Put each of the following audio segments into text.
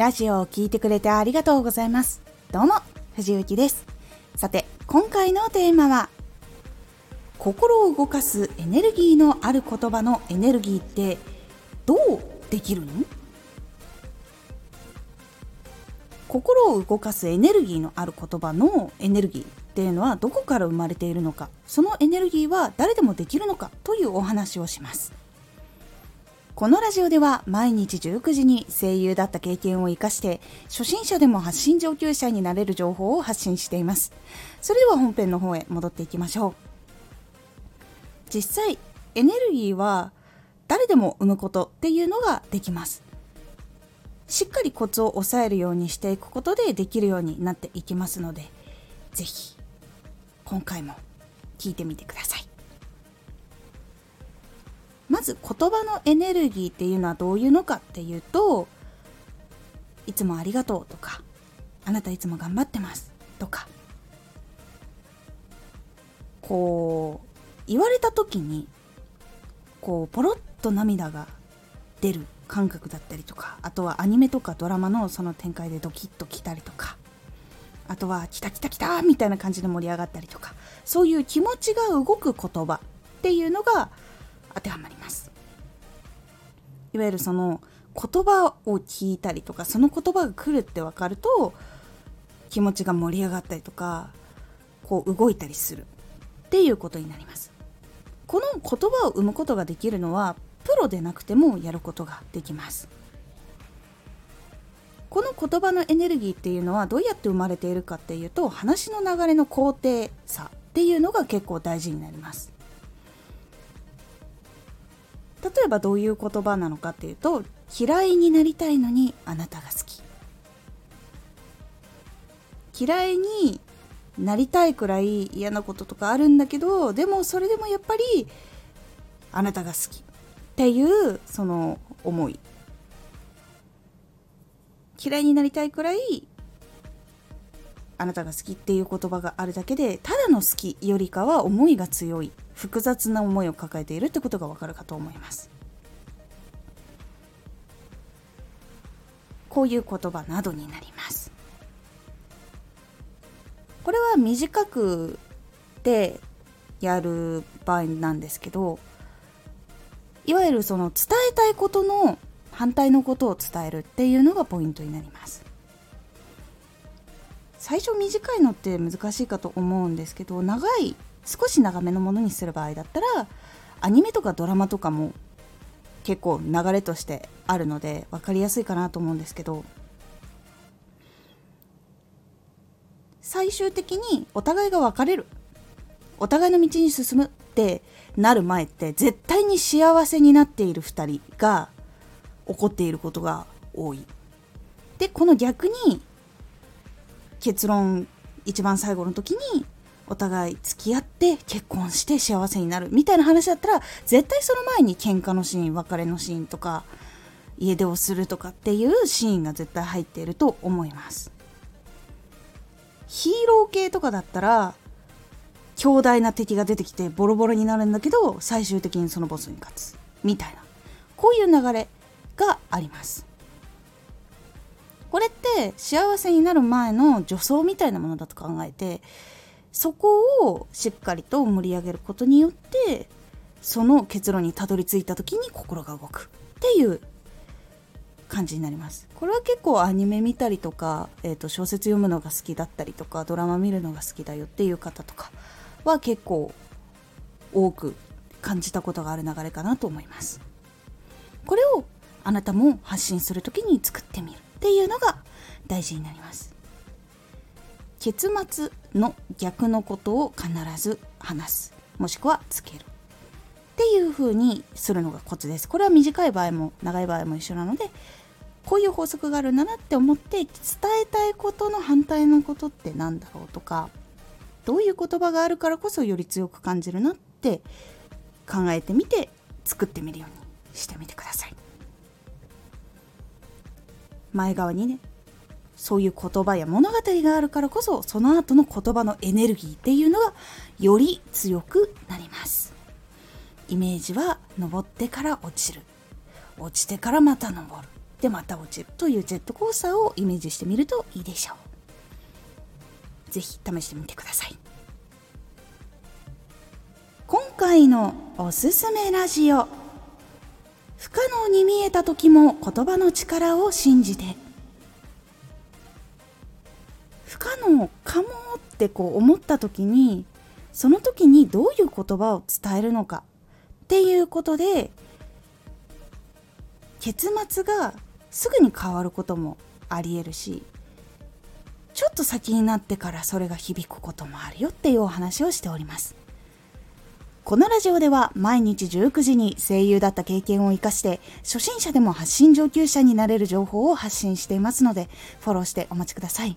ラジオを聴いてくれてありがとうございます。どうも、藤幸です。さて、今回のテーマは、心を動かすエネルギーのある言葉のエネルギーってどうできるの？心を動かすエネルギーのある言葉のエネルギーっていうのはどこから生まれているのかそのエネルギーは誰でもできるのかというお話をしますこのラジオでは毎日19時に声優だった経験を生かして初心者でも発信上級者になれる情報を発信しています。それでは本編の方へ戻っていきましょう。実際エネルギーは誰でも生むことっていうのができます。しっかりコツを抑えるようにしていくことでできるようになっていきますので是非今回も聞いてみてください。まず言葉のエネルギーっていうのはどういうのかっていうといつもありがとうとかあなたいつも頑張ってますとかこう言われた時にこうポロッと涙が出る感覚だったりとかあとはアニメとかドラマのその展開でドキッときたりとかあとは来た来た来たみたいな感じで盛り上がったりとかそういう気持ちが動く言葉っていうのが当てはまります。いわゆるその言葉を聞いたりとかその言葉が来るって分かると気持ちが盛り上がったりとかこう動いたりする。っていうことになります。この言葉を生むことができるのはプロでなくてもやることができます。この言葉のエネルギーっていうのはどうやって生まれているかっていうと話の流れの高低差っていうのが結構大事になります。例えばどういう言葉なのかっていうと嫌いになりたいのにあなたが好き。嫌いになりたいくらい嫌なこととかあるんだけどでもそれでもやっぱりあなたが好き。っていうその思い。嫌いになりたいくらいあなたが好きっていう言葉があるだけでただの好きよりかは思いが強い。複雑な思いを抱えているってことがわかるかと思います。こういう言葉などになります。これは短くでやる場合なんですけどいわゆるその伝えたいことの反対のことを伝えるっていうのがポイントになります。最初短いのって難しいかと思うんですけど長い少し長めのものにする場合だったらアニメとかドラマとかも結構流れとしてあるので分かりやすいかなと思うんですけど最終的にお互いが別れるお互いの道に進むってなる前って絶対に幸せになっている2人が起こっていることが多い。でこの逆に結論一番最後の時にお互い付き合って結婚して幸せになるみたいな話だったら絶対その前に喧嘩のシーン別れのシーンとか家出をするとかっていうシーンが絶対入っていると思います。ヒーロー系とかだったら強大な敵が出てきてボロボロになるんだけど最終的にそのボスに勝つみたいなこういう流れがあります。これって幸せになる前の助走みたいなものだと考えてそこをしっかりと盛り上げることによってその結論にたどり着いた時に心が動くっていう感じになります。これは結構アニメ見たりとか、えー、と小説読むのが好きだったりとかドラマ見るのが好きだよっていう方とかは結構多く感じたことがある流れかなと思います。これをあなたも発信する時に作ってみるっていうのが大事になります。結末の逆のことを必ず話す。もしくはつける。っていう風にするのがコツです。これは短い場合も長い場合も一緒なのでこういう法則があるんだなって思って伝えたいことの反対のことって何だろうとかどういう言葉があるからこそより強く感じるなって考えてみて作ってみるようにしてみてください。前側にねそういう言葉や物語があるからこそその後の言葉のエネルギーっていうのがより強くなります。イメージは登ってから落ちる。落ちてからまた登る。でまた落ちるというジェットコースターをイメージしてみるといいでしょう。是非試してみてください。今回のおすすめラジオ。不可能に見えた時も言葉の力を信じて。不可能かもってこう思った時にその時にどういう言葉を伝えるのかっていうことで結末がすぐに変わることもありえるしちょっと先になってからそれが響くこともあるよっていうお話をしております。このラジオでは毎日19時に声優だった経験を生かして初心者でも発信上級者になれる情報を発信していますのでフォローしてお待ちください。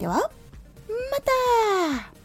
では、また